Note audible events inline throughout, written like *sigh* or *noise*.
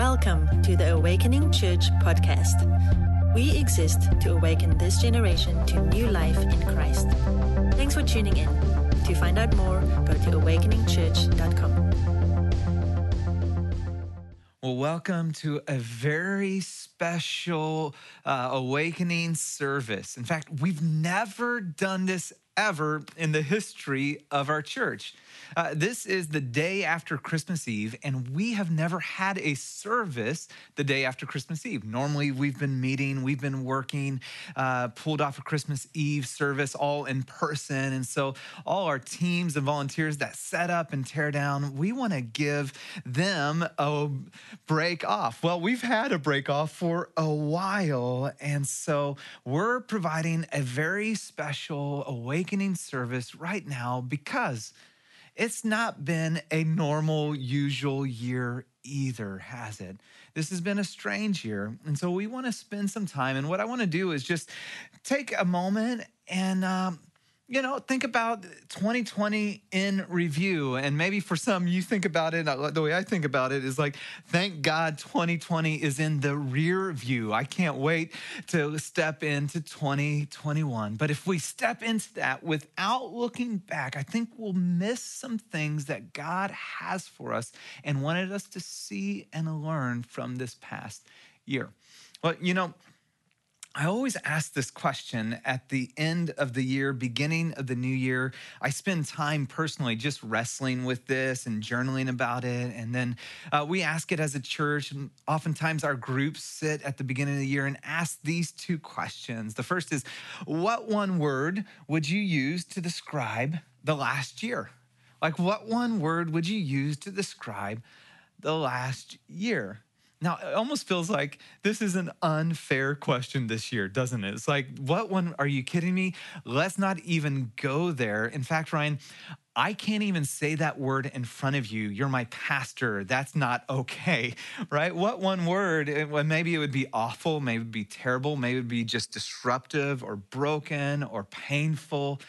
Welcome to the Awakening Church podcast. We exist to awaken this generation to new life in Christ. Thanks for tuning in. To find out more, go to awakeningchurch.com. Well, welcome to a very special uh, awakening service. In fact, we've never done this ever in the history of our church. Uh, this is the day after Christmas Eve, and we have never had a service the day after Christmas Eve. Normally, we've been meeting, we've been working, uh, pulled off a Christmas Eve service all in person. And so, all our teams and volunteers that set up and tear down, we want to give them a break off. Well, we've had a break off for a while. And so, we're providing a very special awakening service right now because it's not been a normal, usual year either, has it? This has been a strange year. And so we want to spend some time. And what I want to do is just take a moment and um, you know, think about 2020 in review. And maybe for some, you think about it, uh, the way I think about it is like, thank God 2020 is in the rear view. I can't wait to step into 2021. But if we step into that without looking back, I think we'll miss some things that God has for us and wanted us to see and learn from this past year. Well, you know, I always ask this question at the end of the year, beginning of the new year. I spend time personally just wrestling with this and journaling about it. And then uh, we ask it as a church. And oftentimes, our groups sit at the beginning of the year and ask these two questions. The first is What one word would you use to describe the last year? Like, what one word would you use to describe the last year? Now, it almost feels like this is an unfair question this year, doesn't it? It's like, what one? Are you kidding me? Let's not even go there. In fact, Ryan, I can't even say that word in front of you. You're my pastor. That's not okay, *laughs* right? What one word? Maybe it would be awful, maybe it would be terrible, maybe it would be just disruptive or broken or painful.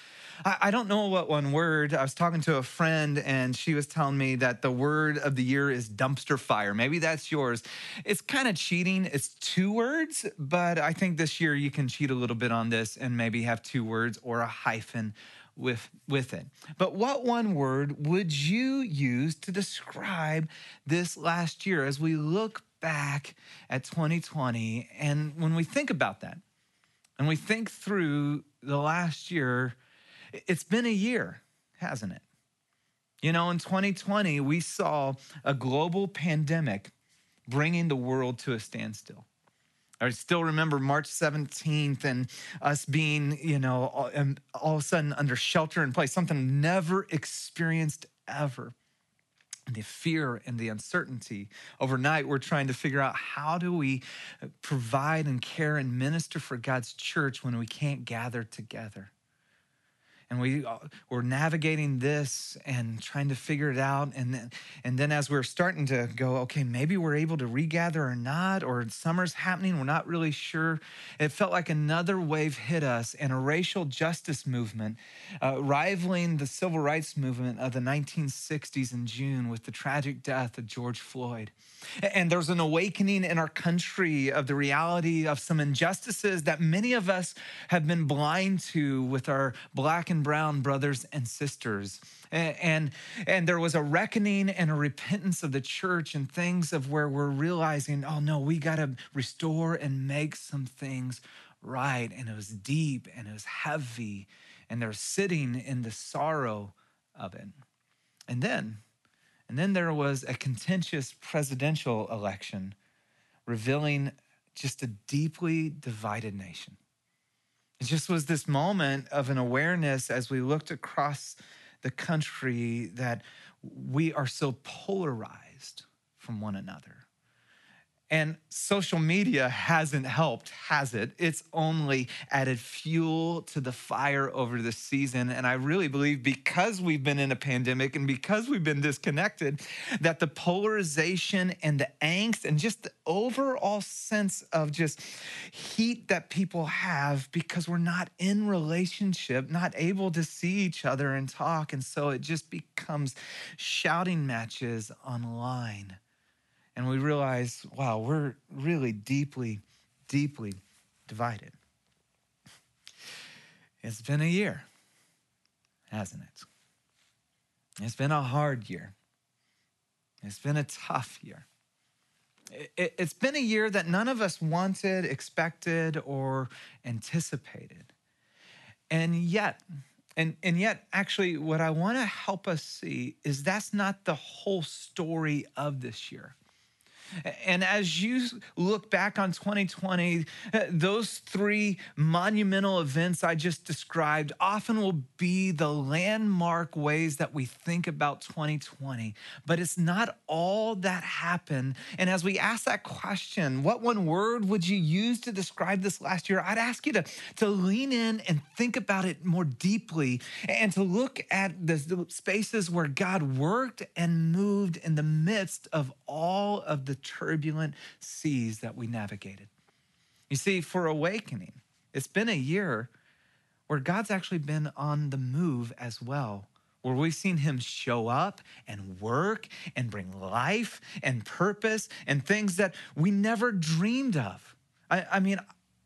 I, don't know what one word. I was talking to a friend and she was telling me that the word of the year is dumpster fire. Maybe that's yours. It's kind of cheating. It's two words, but I think this year you can cheat a little bit on this and maybe have two words or a hyphen with, with it. But what one word would you use to describe this last year as we look back at 2020? And when we think about that, and we think through the last year, it's been a year, hasn't it? You know, in 2020, we saw a global pandemic bringing the world to a standstill. I still remember March 17th and us being, you know, all, um, all of a sudden under shelter in place, something never experienced ever. And the fear and the uncertainty. Overnight, we're trying to figure out how do we uh, provide and care and minister for God's church when we can't gather together and we uh, were navigating this and trying to figure it out. And then, and then as we are starting to go okay maybe we're able to regather or not or summer's happening we're not really sure. It felt like another wave hit us and a racial justice movement uh, rivaling the civil rights movement of the 1960s in june with the tragic death of george floyd. And there's an awakening in our country of the reality of some injustices that many of us have been blind to with our black and brown brothers and sisters. And, and there was a reckoning and a repentance of the church and things of where we're realizing, oh no, we got to restore and make some things right. And it was deep and it was heavy, and they're sitting in the sorrow of it. And then and then there was a contentious presidential election revealing just a deeply divided nation. It just was this moment of an awareness as we looked across the country that we are so polarized from one another. And social media hasn't helped, has it? It's only added fuel to the fire over the season. And I really believe because we've been in a pandemic and because we've been disconnected, that the polarization and the angst and just the overall sense of just heat that people have because we're not in relationship, not able to see each other and talk. And so it just becomes shouting matches online. And we realize, wow, we're really deeply, deeply divided. It's been a year, hasn't it? It's been a hard year. It's been a tough year. It, has been a year that none of us wanted, expected, or anticipated. And yet, and, and yet, actually, what I want to help us see is that's not the whole story of this year. And as you look back on 2020, uh, those three monumental events I just described often will be the landmark ways that we think about 2020. But it's not all that happened. And as we ask that question, what one word would you use to describe this last year? I'd ask you to, to lean in and think about it more deeply and to look at the, the spaces where God worked and moved in the midst of all of the turbulent seas that we navigated. You see, for awakening, it's been a year where God's actually been on the move as well, where we've seen him show up and work and bring life and purpose and things that we never dreamed of. I, I mean,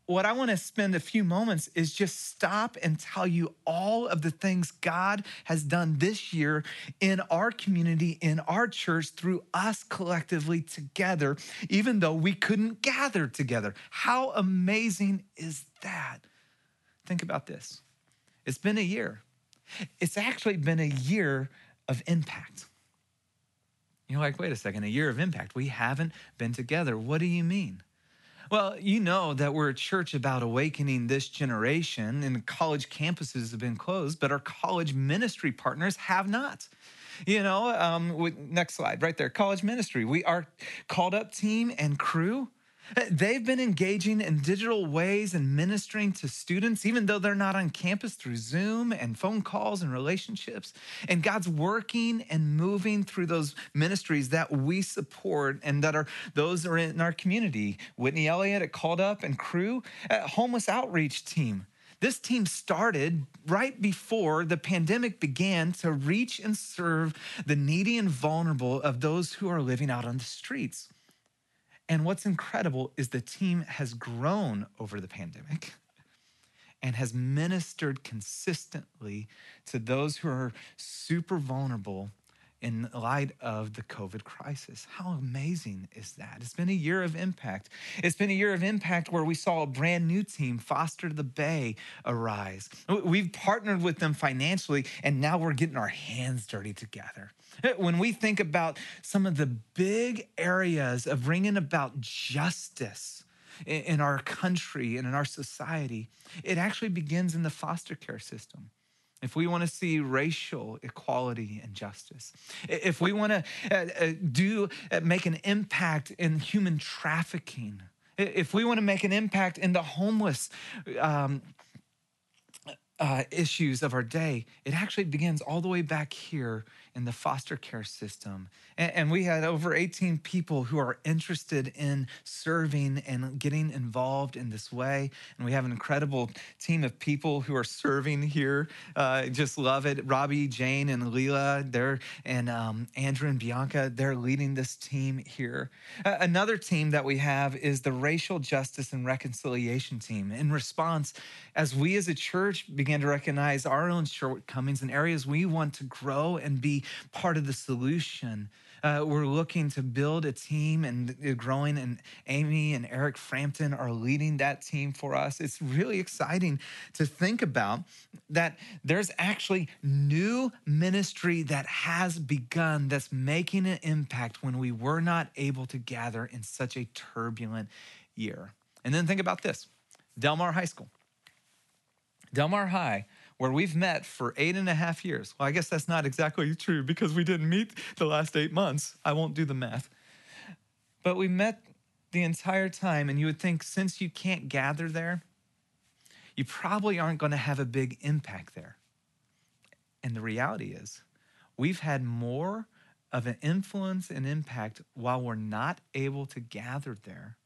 what I want to spend a few moments is just stop and tell you all of the things God has done this year in our community, in our church, through us collectively together, even though we couldn't gather together. How amazing is that? Think about this. It's been a year. It's actually been a year of impact. You're like, wait a second, a year of impact. We haven't been together. What do you mean? Well, you know that we're a church about awakening this generation, and college campuses have been closed, but our college ministry partners have not. You know, um, next slide, right there, college ministry. We are called up team and Cru They've been engaging in digital ways and ministering to students, even though they're not on campus through Zoom and phone calls and relationships. And God's working and moving through those ministries that we support and that are those are in our community. Whitney Elliott at Called Up and Cru, uh, Homeless Outreach Team. This team started right before the pandemic began to reach and serve the needy and vulnerable of those who are living out on the streets. And what's incredible is the team has grown over the pandemic *laughs* and has ministered consistently to those who are super vulnerable in light of the COVID crisis. How amazing is that? It's been a year of impact. It's been a year of impact where we saw a brand new team, Foster the Bay, arise. We've partnered with them financially, and now we're getting our hands dirty together. *laughs* When we think about some of the big areas of bringing about justice, in our country and in our society, it actually begins in the foster care system. If we want to see racial equality and justice, if we want to uh, uh, do uh, make an impact in human trafficking, if we want to make an impact in the homeless um, uh, issues of our day, it actually begins all the way back here in the foster care system. And, and, we had over 18 people who are interested in serving and getting involved in this way. And we have an incredible team of people who are serving here. Uh, just love it. Robbie, Jane, and Leela, they're, and um, Andrew and Bianca, they're leading this team here. Uh, another team that we have is the Racial Justice and Reconciliation team. In response, as we as a church began to recognize our own shortcomings and areas we want to grow and be part of the solution. Uh, we're looking to build a team and growing, and Amy and Eric Frampton are leading that team for us. It's really exciting to think about that there's actually new ministry that has begun that's making an impact when we were not able to gather in such a turbulent year. And then think about this Del Mar High School. Del Mar High where we've met for eight and a half years. Well, I guess that's not exactly true because we didn't meet the last eight months. I won't do the math. But we met the entire time, and you would think since you can't gather there, you probably aren't going to have a big impact there. And the reality is, we've had more of an influence and impact while we're not able to gather there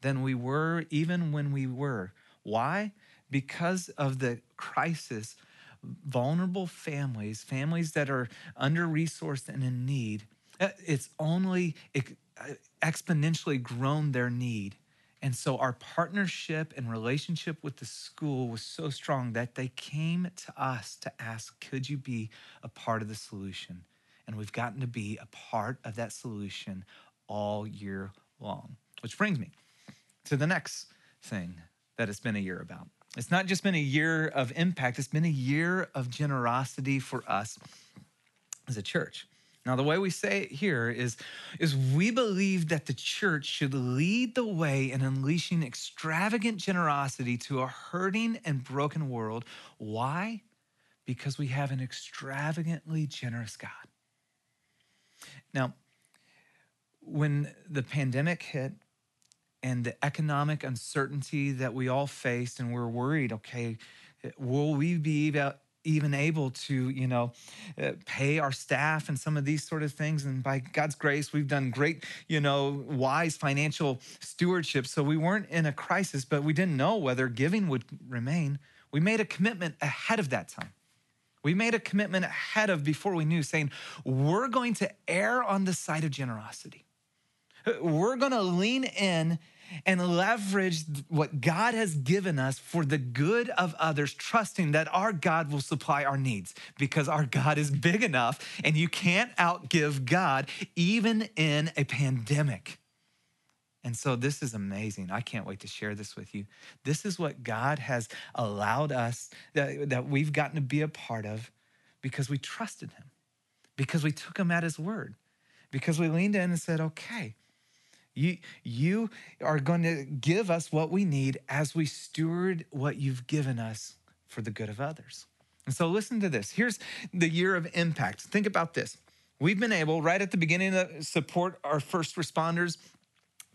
than we were even when we were. Why? Because of the crisis, vulnerable families, families that are under resourced and in need, uh, it's only uh, exponentially grown their need. And so our partnership and relationship with the school was so strong that they came to us to ask, could you be a part of the solution? And we've gotten to be a part of that solution all year long. Which brings me to the next thing that it's been a year about. It's not just been a year of impact, it's been a year of generosity for us as a church. Now, the way we say it here is, is we believe that the church should lead the way in unleashing extravagant generosity to a hurting and broken world. Why? Because we have an extravagantly generous God. Now, when the pandemic hit and the economic uncertainty that we all face and we're worried, okay, will we be even able to, you know, uh, pay our staff and some of these sort of things. And by God's grace, we've done great, you know, wise financial stewardship. So we weren't in a crisis, but we didn't know whether giving would remain. We made a commitment ahead of that time. We made a commitment ahead of before we knew, saying, we're going to err on the side of generosity. We're going to lean in and leverage what God has given us for the good of others, trusting that our God will supply our needs because our God is big enough and you can't outgive God even in a pandemic. And so this is amazing. I can't wait to share this with you. This is what God has allowed us that, that we've gotten to be a part of because we trusted him, because we took him at his word, because we leaned in and said, okay, you, you are going to give us what we need as we steward what you've given us for the good of others. And so listen to this. Here's the year of impact. Think about this. We've been able, right at the beginning, to support our first responders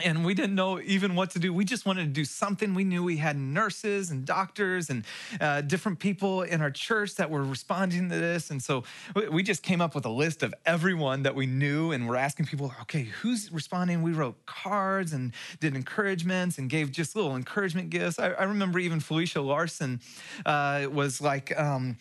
and we didn't know even what to do. We just wanted to do something. We knew we had nurses and doctors and uh, different people in our church that were responding to this. And so we just came up with a list of everyone that we knew and we're asking people, okay, who's responding? We wrote cards and did encouragements and gave just little encouragement gifts. I, I remember even Felicia Larson uh, was like um,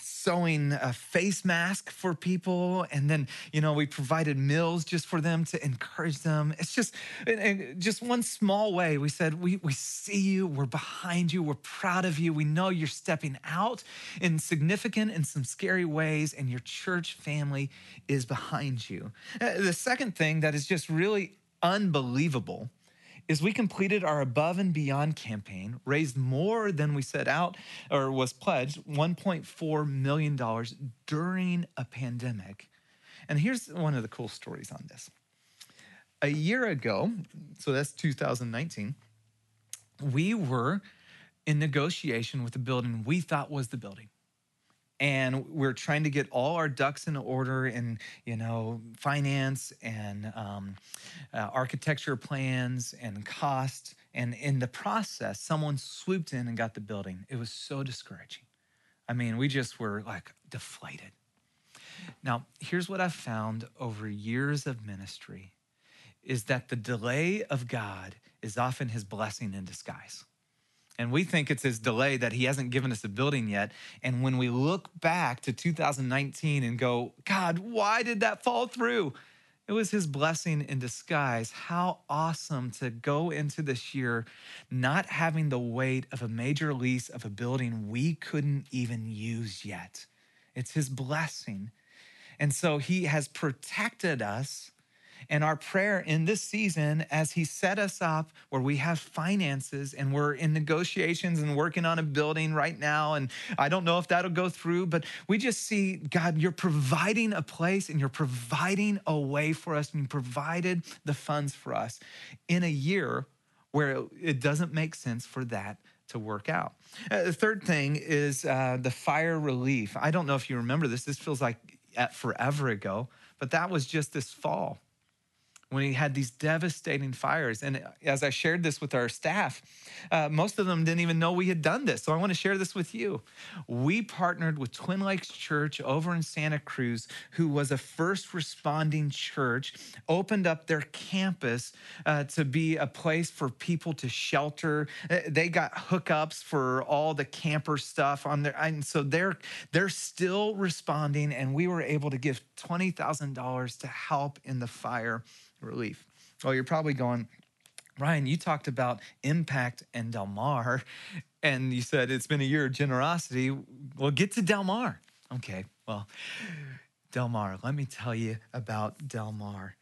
sewing a face mask for people. And then, you know, we provided meals just for them to encourage them. It's just, and just one small way, we said, we, we see you, we're behind you, we're proud of you. We know you're stepping out in significant and some scary ways, and your church family is behind you. Uh, the second thing that is just really unbelievable is we completed our above and beyond campaign, raised more than we set out or was pledged, $1.4 million during a pandemic. And here's one of the cool stories on this a year ago, so that's 2019, we were in negotiation with the building we thought was the building. And we're trying to get all our ducks in order in, you know, finance and um, uh, architecture plans and cost. And in the process, someone swooped in and got the building. It was so discouraging. I mean, we just were like deflated. Now, here's what I've found over years of ministry is that the delay of God is often his blessing in disguise. And we think it's his delay that he hasn't given us a building yet. And when we look back to 2019 and go, God, why did that fall through? It was his blessing in disguise. How awesome to go into this year not having the weight of a major lease of a building we couldn't even use yet. It's his blessing. And so he has protected us and our prayer in this season, as He set us up where we have finances and we're in negotiations and working on a building right now, and I don't know if that'll go through, but we just see, God, you're providing a place and you're providing a way for us, and you provided the funds for us in a year where it doesn't make sense for that to work out. Uh, the third thing is uh, the fire relief. I don't know if you remember this, this feels like forever ago, but that was just this fall when we had these devastating fires. And as I shared this with our staff, uh, most of them didn't even know we had done this. So I want to share this with you. We partnered with Twin Lakes Church over in Santa Cruz, who was a first responding church, opened up their campus uh, to be a place for people to shelter. Uh, they got hookups for all the camper stuff on there. And so they're, they're still responding, and we were able to give $20,000 to help in the fire relief. Well, you're probably going, Ryan, you talked about impact and Del Mar, *laughs* and you said it's been a year of generosity. Well, get to Del Mar. Okay, well, Del Mar, let me tell you about Del Mar.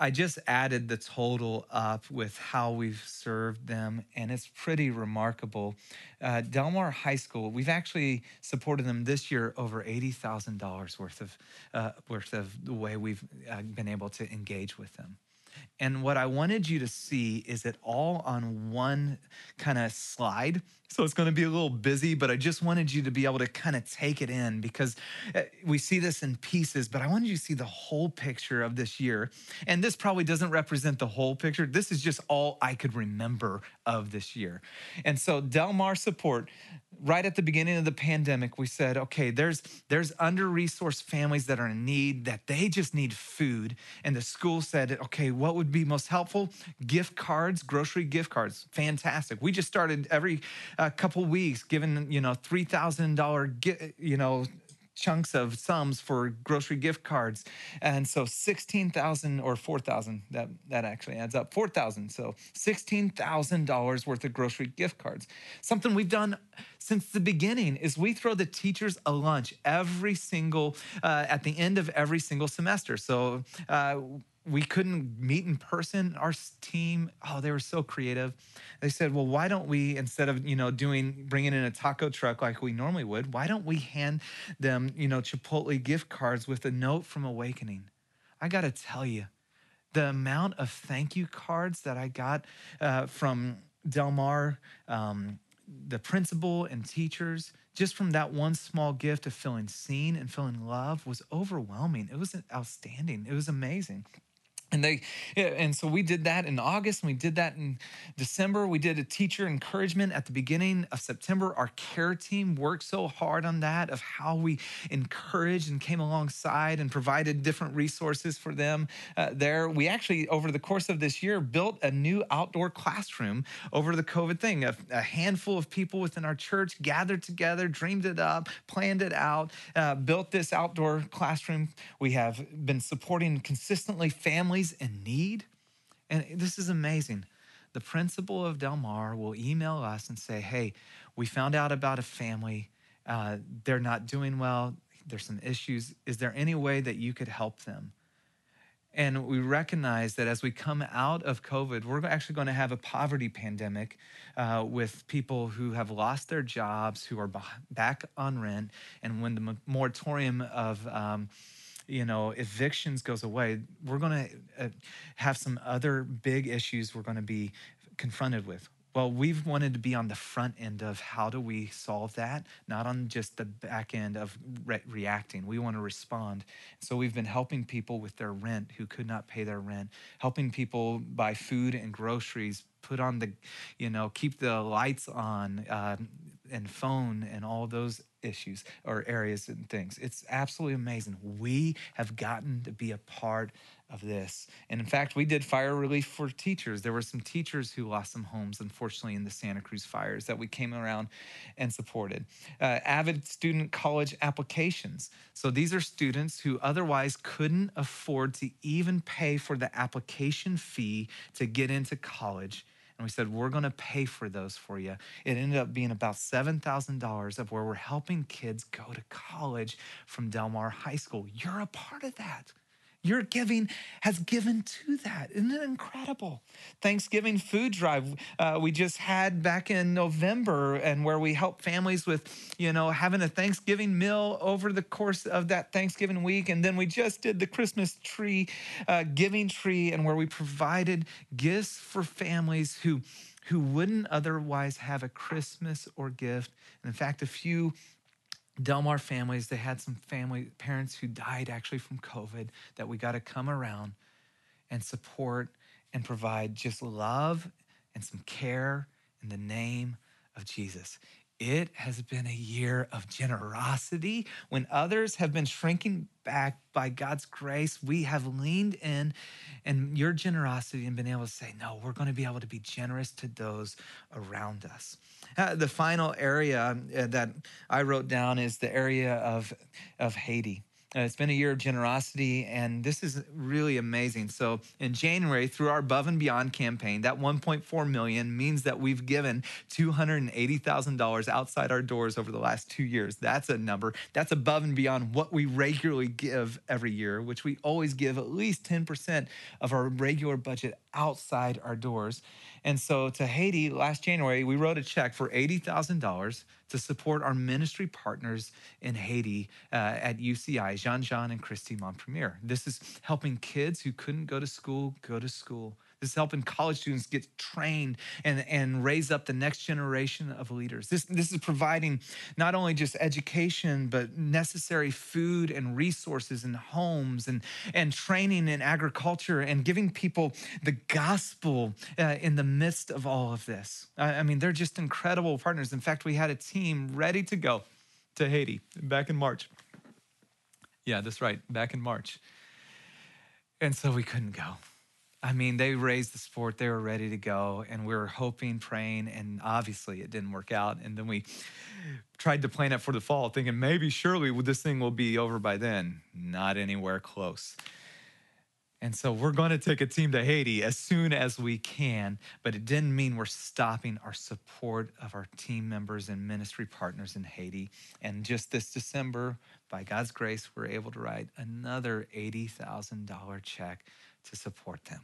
I, just added the total up with how we've served them, and it's pretty remarkable. Uh, Del Mar High School, we've actually supported them this year over eighty thousand dollars worth of uh, worth of the way we've uh, been able to engage with them. And what I wanted you to see is it all on one kind of slide. So it's going to be a little busy, but I just wanted you to be able to kind of take it in because uh, we see this in pieces, but I wanted you to see the whole picture of this year. And this probably doesn't represent the whole picture. This is just all I could remember of this year. And so Del Mar support, right at the beginning of the pandemic, we said, okay, there's there's under-resourced families that are in need that they just need food. And the school said, okay, what would be most helpful? Gift cards, grocery gift cards. Fantastic. We just started every uh, couple weeks giving, you know, $3,000, you know, chunks of sums for grocery gift cards. And so 16,000 or 4,000, that, that actually adds up, 4,000. So $16,000 worth of grocery gift cards. Something we've done since the beginning is we throw the teachers a lunch every single, uh, at the end of every single semester. So uh, we couldn't meet in person. Our team, oh, they were so creative. They said, well, why don't we, instead of, you know, doing, bringing in a taco truck like we normally would, why don't we hand them, you know, Chipotle gift cards with a note from Awakening? I got to tell you, the amount of thank you cards that I got uh, from Del Mar, um, the principal and teachers, just from that one small gift of feeling seen and feeling love was overwhelming. It was outstanding. It was amazing and they and so we did that in august and we did that in december. We did a teacher encouragement at the beginning of september. Our care team worked so hard on that of how we encouraged and came alongside and provided different resources for them uh, there. We actually over the course of this year built a new outdoor classroom over the covid thing. A, a handful of people within our church gathered together dreamed it up planned it out uh, built this outdoor classroom. We have been supporting consistently families families in need. And this is amazing. The principal of Del Mar will email us and say, Hey, we found out about a family. Uh, they're not doing well. There's some issues. Is there any way that you could help them? And we recognize that as we come out of COVID, we're actually going to have a poverty pandemic uh, with people who have lost their jobs, who are back on rent. And when the moratorium of um, you know, evictions goes away, we're going to uh, have some other big issues we're going to be confronted with. Well, we've wanted to be on the front end of how do we solve that, not on just the back end of re- reacting. We want to respond. So we've been helping people with their rent who could not pay their rent, helping people buy food and groceries, put on the, you know, keep the lights on, uh, and phone and all those issues or areas and things. It's absolutely amazing. We have gotten to be a part of this. And in fact, we did fire relief for teachers. There were some teachers who lost some homes, unfortunately, in the Santa Cruz fires that we came around and supported. Uh, avid student college applications. So these are students who otherwise couldn't afford to even pay for the application fee to get into college and we said, we're going to pay for those for you. It ended up being about $7,000 of where we're helping kids go to college from Del Mar High School. You're a part of that. Your giving has given to that. Isn't it incredible? Thanksgiving food drive uh, we just had back in November, and where we help families with, you know, having a Thanksgiving meal over the course of that Thanksgiving week. And then we just did the Christmas tree, uh, giving tree, and where we provided gifts for families who who wouldn't otherwise have a Christmas or gift. And in fact, a few Del Mar families, they had some family parents who died actually from COVID that we got to come around and support and provide just love and some care in the name of Jesus. It has been a year of generosity. When others have been shrinking back by God's grace, we have leaned in and your generosity and been able to say, no, we're going to be able to be generous to those around us. Uh, the final area uh, that I wrote down is the area of, of Haiti. Uh, it's been a year of generosity, and this is really amazing. So, in January, through our Above and Beyond campaign, that 1.4 million means that we've given $280,000 outside our doors over the last two years. That's a number. That's above and beyond what we regularly give every year, which we always give at least 10% of our regular budget outside our doors. And so to Haiti last January, we wrote a check for $80,000 to support our ministry partners in Haiti uh, at UCI, Jean Jean and Christy Montpremier. This is helping kids who couldn't go to school go to school. This is helping college students get trained and, and raise up the next generation of leaders. This, this is providing not only just education, but necessary food and resources and homes and, and training in agriculture and giving people the gospel uh, in the midst of all of this. I, I mean, they're just incredible partners. In fact, we had a team ready to go to Haiti back in March. Yeah, that's right, back in March. And so we couldn't go. I mean, they raised the sport, they were ready to go, and we were hoping, praying, and obviously it didn't work out. And then we tried to plan it for the fall, thinking maybe, surely this thing will be over by then. Not anywhere close. And so we're going to take a team to Haiti as soon as we can, but it didn't mean we're stopping our support of our team members and ministry partners in Haiti. And just this December, by God's grace, we're able to write another $80,000 check to support them.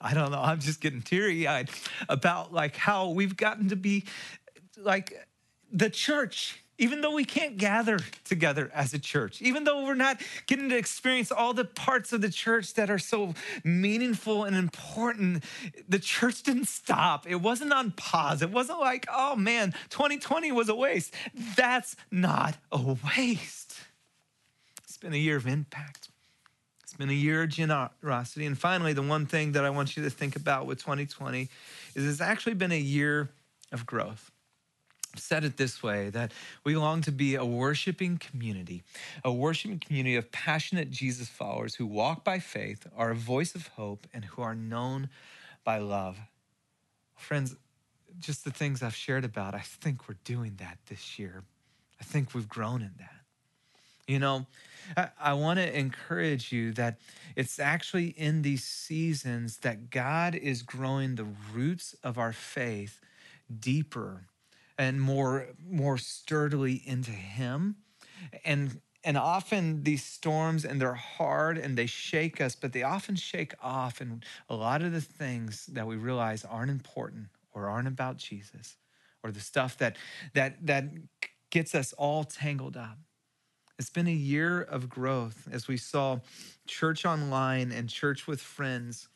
I don't know. I'm just getting teary eyed about like how we've gotten to be like the church, even though we can't gather together as a church, even though we're not getting to experience all the parts of the church that are so meaningful and important, the church didn't stop. It wasn't on pause. It wasn't like, oh man, 2020 was a waste. That's not a waste. It's been a year of impact been a year of generosity. And finally, the one thing that I want you to think about with 2020 is it's actually been a year of growth. I've said it this way that we long to be a worshiping community, a worshiping community of passionate Jesus followers who walk by faith, are a voice of hope, and who are known by love. Friends, just the things I've shared about, I think we're doing that this year. I think we've grown in that. You know, I, I want to encourage you that it's actually in these seasons that God is growing the roots of our faith deeper and more more sturdily into him. And and often these storms and they're hard and they shake us but they often shake off and a lot of the things that we realize aren't important or aren't about jesus or the stuff that that that gets us all tangled up it's been a year of growth as we saw church online and church with friends.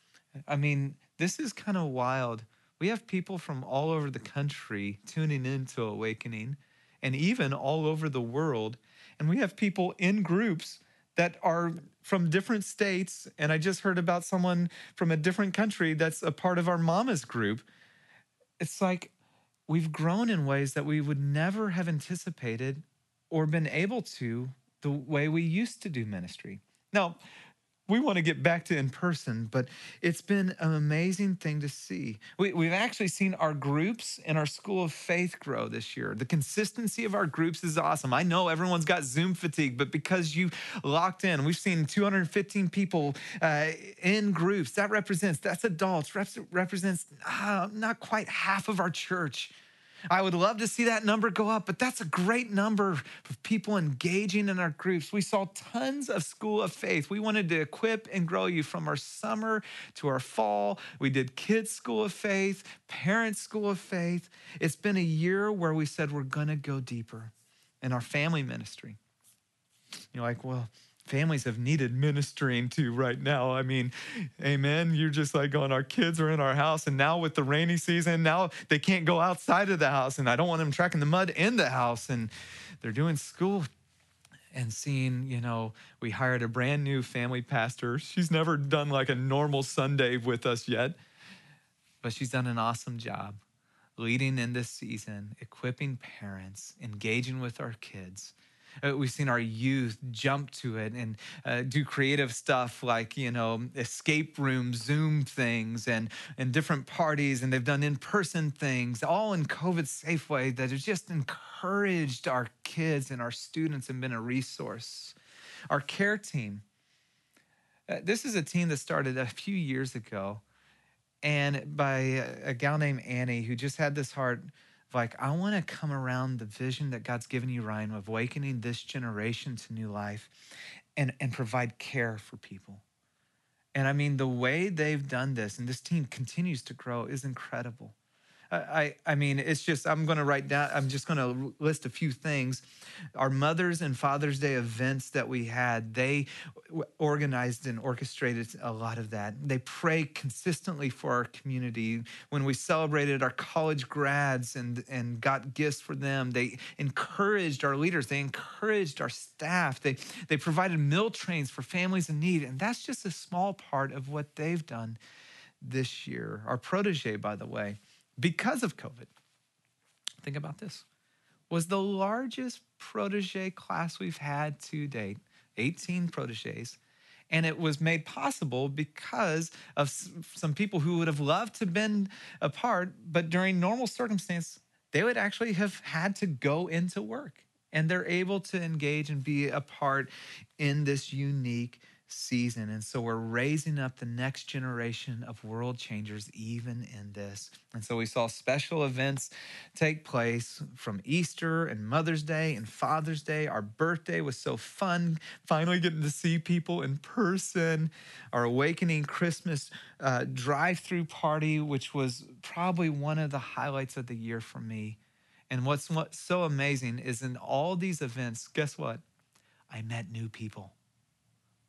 I mean, this is kind of wild. We have people from all over the country tuning into Awakening and even all over the world. And we have people in groups that are from different states. And I just heard about someone from a different country that's a part of our mama's group. It's like we've grown in ways that we would never have anticipated or been able to the way we used to do ministry. Now, we want to get back to in person, but it's been an amazing thing to see. We, have actually seen our groups in our school of faith grow this year. The consistency of our groups is awesome. I know everyone's got Zoom fatigue, but because you locked in, we've seen 215 people uh, in groups. That represents, that's adults, represents uh, not quite half of our church. I would love to see that number go up, but that's a great number of people engaging in our groups. We saw tons of School of Faith. We wanted to equip and grow you from our summer to our fall. We did Kids School of Faith, Parents School of Faith. It's been a year where we said we're going to go deeper in our family ministry. You're like, well, families have needed ministering to right now. I mean, amen. You're just like going, our kids are in our house, and now with the rainy season, now they can't go outside of the house, and I don't want them tracking the mud in the house, and they're doing school. And seeing, you know, we hired a brand new family pastor. She's never done like a normal Sunday with us yet, but she's done an awesome job leading in this season, equipping parents, engaging with our kids uh, we've seen our youth jump to it and uh, do creative stuff like, you know, escape room Zoom things and, and different parties. And they've done in person things, all in COVID safe way that have just encouraged our kids and our students and been a resource. our care team. Uh, this is a team that started a few years ago and by a, a gal named Annie who just had this heart like, I want to come around the vision that God's given you, Ryan, of awakening this generation to new life and, and provide care for people. And I mean, the way they've done this, and this team continues to grow, is incredible. I, I mean, it's just, I'm going to write down, I'm just going to list a few things. Our Mother's and Father's Day events that we had, they organized and orchestrated a lot of that. They pray consistently for our community. When we celebrated our college grads and, and got gifts for them, they encouraged our leaders, they encouraged our staff, they, they provided meal trains for families in need. And that's just a small part of what they've done this year. Our protege, by the way, because of COVID. Think about this was the largest protege class we've had to date 18 proteges. And it was made possible because of some people who would have loved to have been apart, but during normal circumstance, they would actually have had to go into work. And they're able to engage and be a part in this unique season. And so we're raising up the next generation of world changers, even in this. And so we saw special events take place from Easter and Mother's Day and Father's Day. Our birthday was so fun, finally getting to see people in person. Our Awakening Christmas uh, drive through party, which was probably one of the highlights of the year for me. And what's, what's so amazing is in all these events, guess what? I met new people.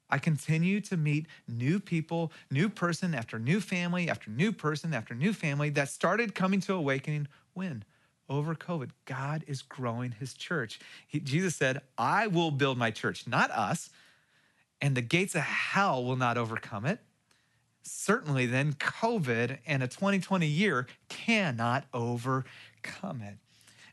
I continue to meet new people, new person after new family after new person after new family that started coming to awakening when? Over COVID. God is growing his church. He, Jesus said, I will build my church, not us, and the gates of hell will not overcome it. Certainly, then, COVID and a 2020 year cannot overcome it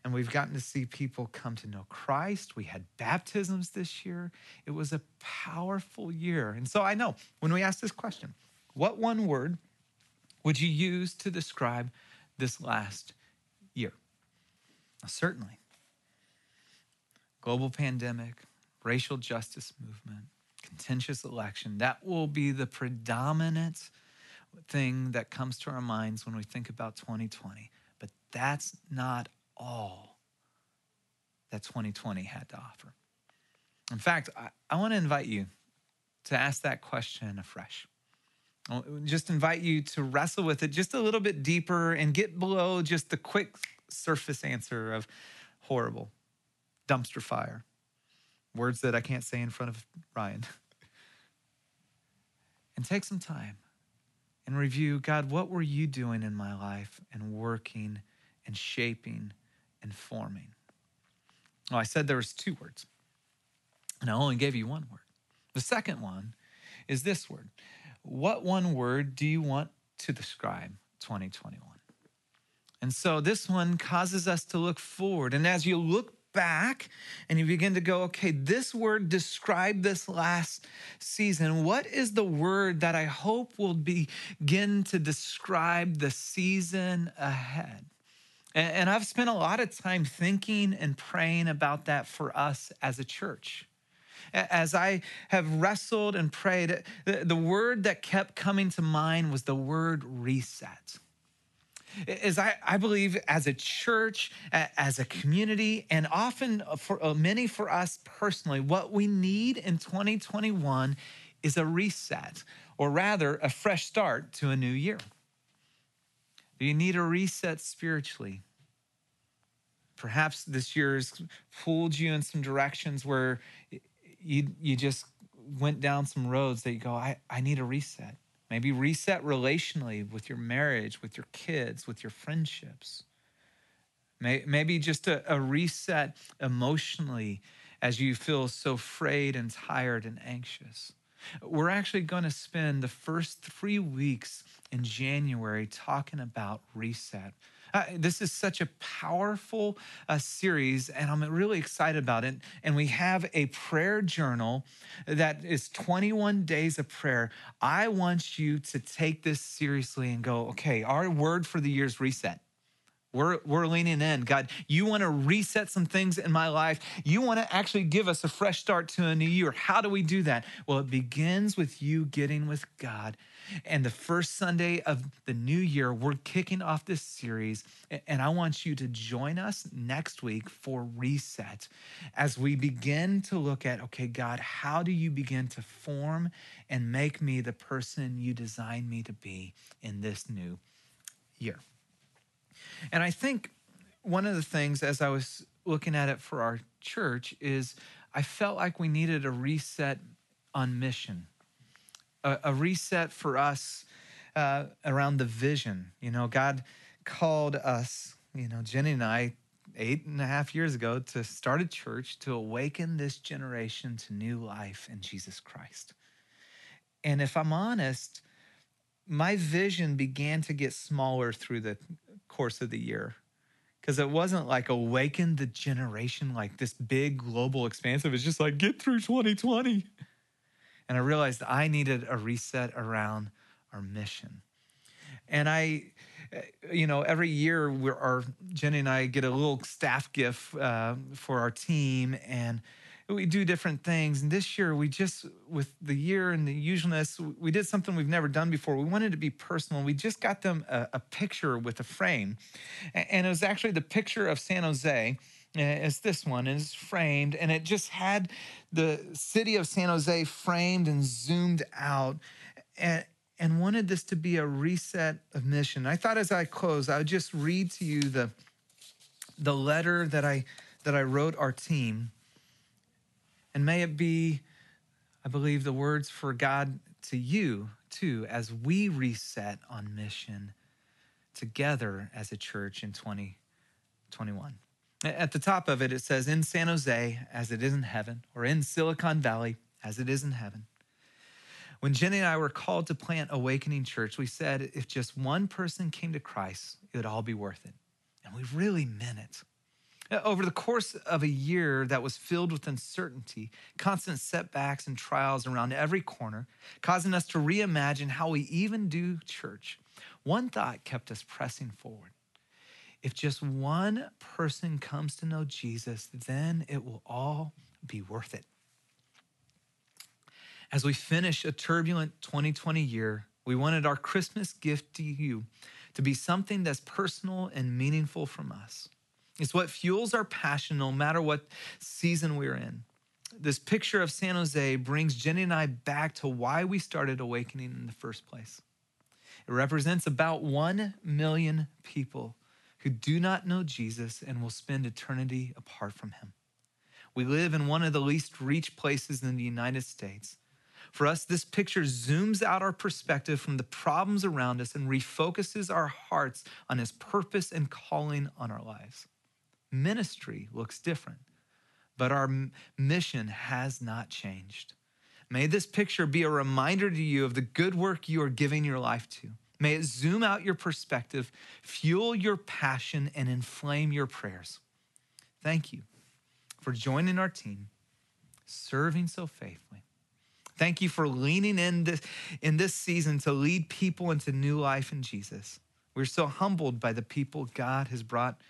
and we've gotten to see people come to know Christ. We had baptisms this year. It was a powerful year. And so I know when we ask this question, what one word would you use to describe this last year? certainly, global pandemic, racial justice movement, contentious election, that will be the predominant thing that comes to our minds when we think about 2020. But that's not all that 2020 had to offer. In fact, I, I want to invite you to ask that question afresh. I'll just invite you to wrestle with it just a little bit deeper and get below just the quick surface answer of horrible, dumpster fire, words that I can't say in front of Ryan. *laughs* and take some time and review God, what were you doing in my life and working and shaping and forming. Well, I said there was two words, and I only gave you one word. The second one is this word. What one word do you want to describe 2021? And so this one causes us to look forward. And as you look back and you begin to go, okay, this word described this last season. What is the word that I hope will begin to describe the season ahead? And I've spent a lot of time thinking and praying about that for us as a church. As I have wrestled and prayed, the word that kept coming to mind was the word reset. As I, I believe, as a church, as a community, and often for uh, many for us personally, what we need in 2021 is a reset, or rather, a fresh start to a new year. Do you need a reset spiritually? Perhaps this year has pulled you in some directions where you, you just went down some roads that you go, I, I need a reset. Maybe reset relationally with your marriage, with your kids, with your friendships. Maybe just a, a reset emotionally as you feel so frayed and tired and anxious. We're actually going to spend the first three weeks in January talking about reset. Uh, this is such a powerful uh, series, and I'm really excited about it. And we have a prayer journal that is 21 days of prayer. I want you to take this seriously and go, okay, our word for the year is reset. We're, we're leaning in. God, you want to reset some things in my life. You want to actually give us a fresh start to a new year. How do we do that? Well, it begins with you getting with God. And the first Sunday of the new year, we're kicking off this series. And I want you to join us next week for Reset as we begin to look at okay, God, how do you begin to form and make me the person you designed me to be in this new year? And I think one of the things as I was looking at it for our church is I felt like we needed a reset on mission, a, a reset for us uh, around the vision. You know, God called us, you know, Jenny and I, eight and a half years ago, to start a church to awaken this generation to new life in Jesus Christ. And if I'm honest, my vision began to get smaller through the course of the year because it wasn't like awaken the generation like this big global expansive it's just like get through 2020 and i realized i needed a reset around our mission and i eh, you know every year our jenny and i get a little staff gift uh, for our team and we do different things. And this year, we just, with the year and the usualness, we did something we've never done before. We wanted to be personal. We just got them a, a picture with a frame. And it was actually the picture of San Jose. Eh, it's this one, and it's framed, and it just had the city of San Jose framed and zoomed out. And, and wanted this to be a reset of mission. I thought as I close, I would just read to you the, the letter that I that I wrote our team and may it be, I believe, the words for God to you too, as we reset on mission together as a church in 2021. At the top of it, it says, In San Jose, as it is in heaven, or in Silicon Valley, as it is in heaven. When Jenny and I were called to plant Awakening Church, we said if just one person came to Christ, it would all be worth it. And we really meant it. Uh, over the course of a year that was filled with uncertainty, constant setbacks and trials around every corner, causing us to reimagine how we even do church, one thought kept us pressing forward. If just one person comes to know Jesus, then it will all be worth it. As we finish a turbulent 2020 year, we wanted our Christmas gift to you to be something that's personal and meaningful from us. It's what fuels our passion no matter what season we're in. This picture of San Jose brings Jenny and I back to why we started Awakening in the first place. It represents about 1 million people who do not know Jesus and will spend eternity apart from him. We live in one of the least reached places in the United States. For us, this picture zooms out our perspective from the problems around us and refocuses our hearts on his purpose and calling on our lives ministry looks different, but our mission has not changed. May this picture be a reminder to you of the good work you are giving your life to. May it zoom out your perspective, fuel your passion, and inflame your prayers. Thank you for joining our team, serving so faithfully. Thank you for leaning in this, in this season to lead people into new life in Jesus. We're so humbled by the people God has brought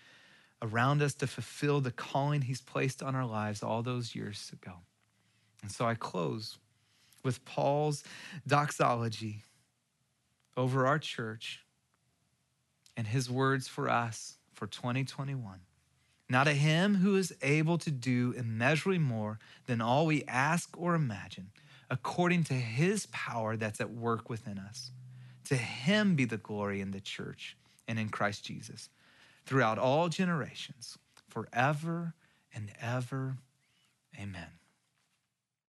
around us to fulfill the calling He's placed on our lives all those years ago. And so I close with Paul's doxology over our church and his words for us for 2021. Now to him who is able to do immeasurably more than all we ask or imagine, according to his power that's at work within us. To him be the glory in the church and in Christ Jesus throughout all generations, forever and ever. Amen.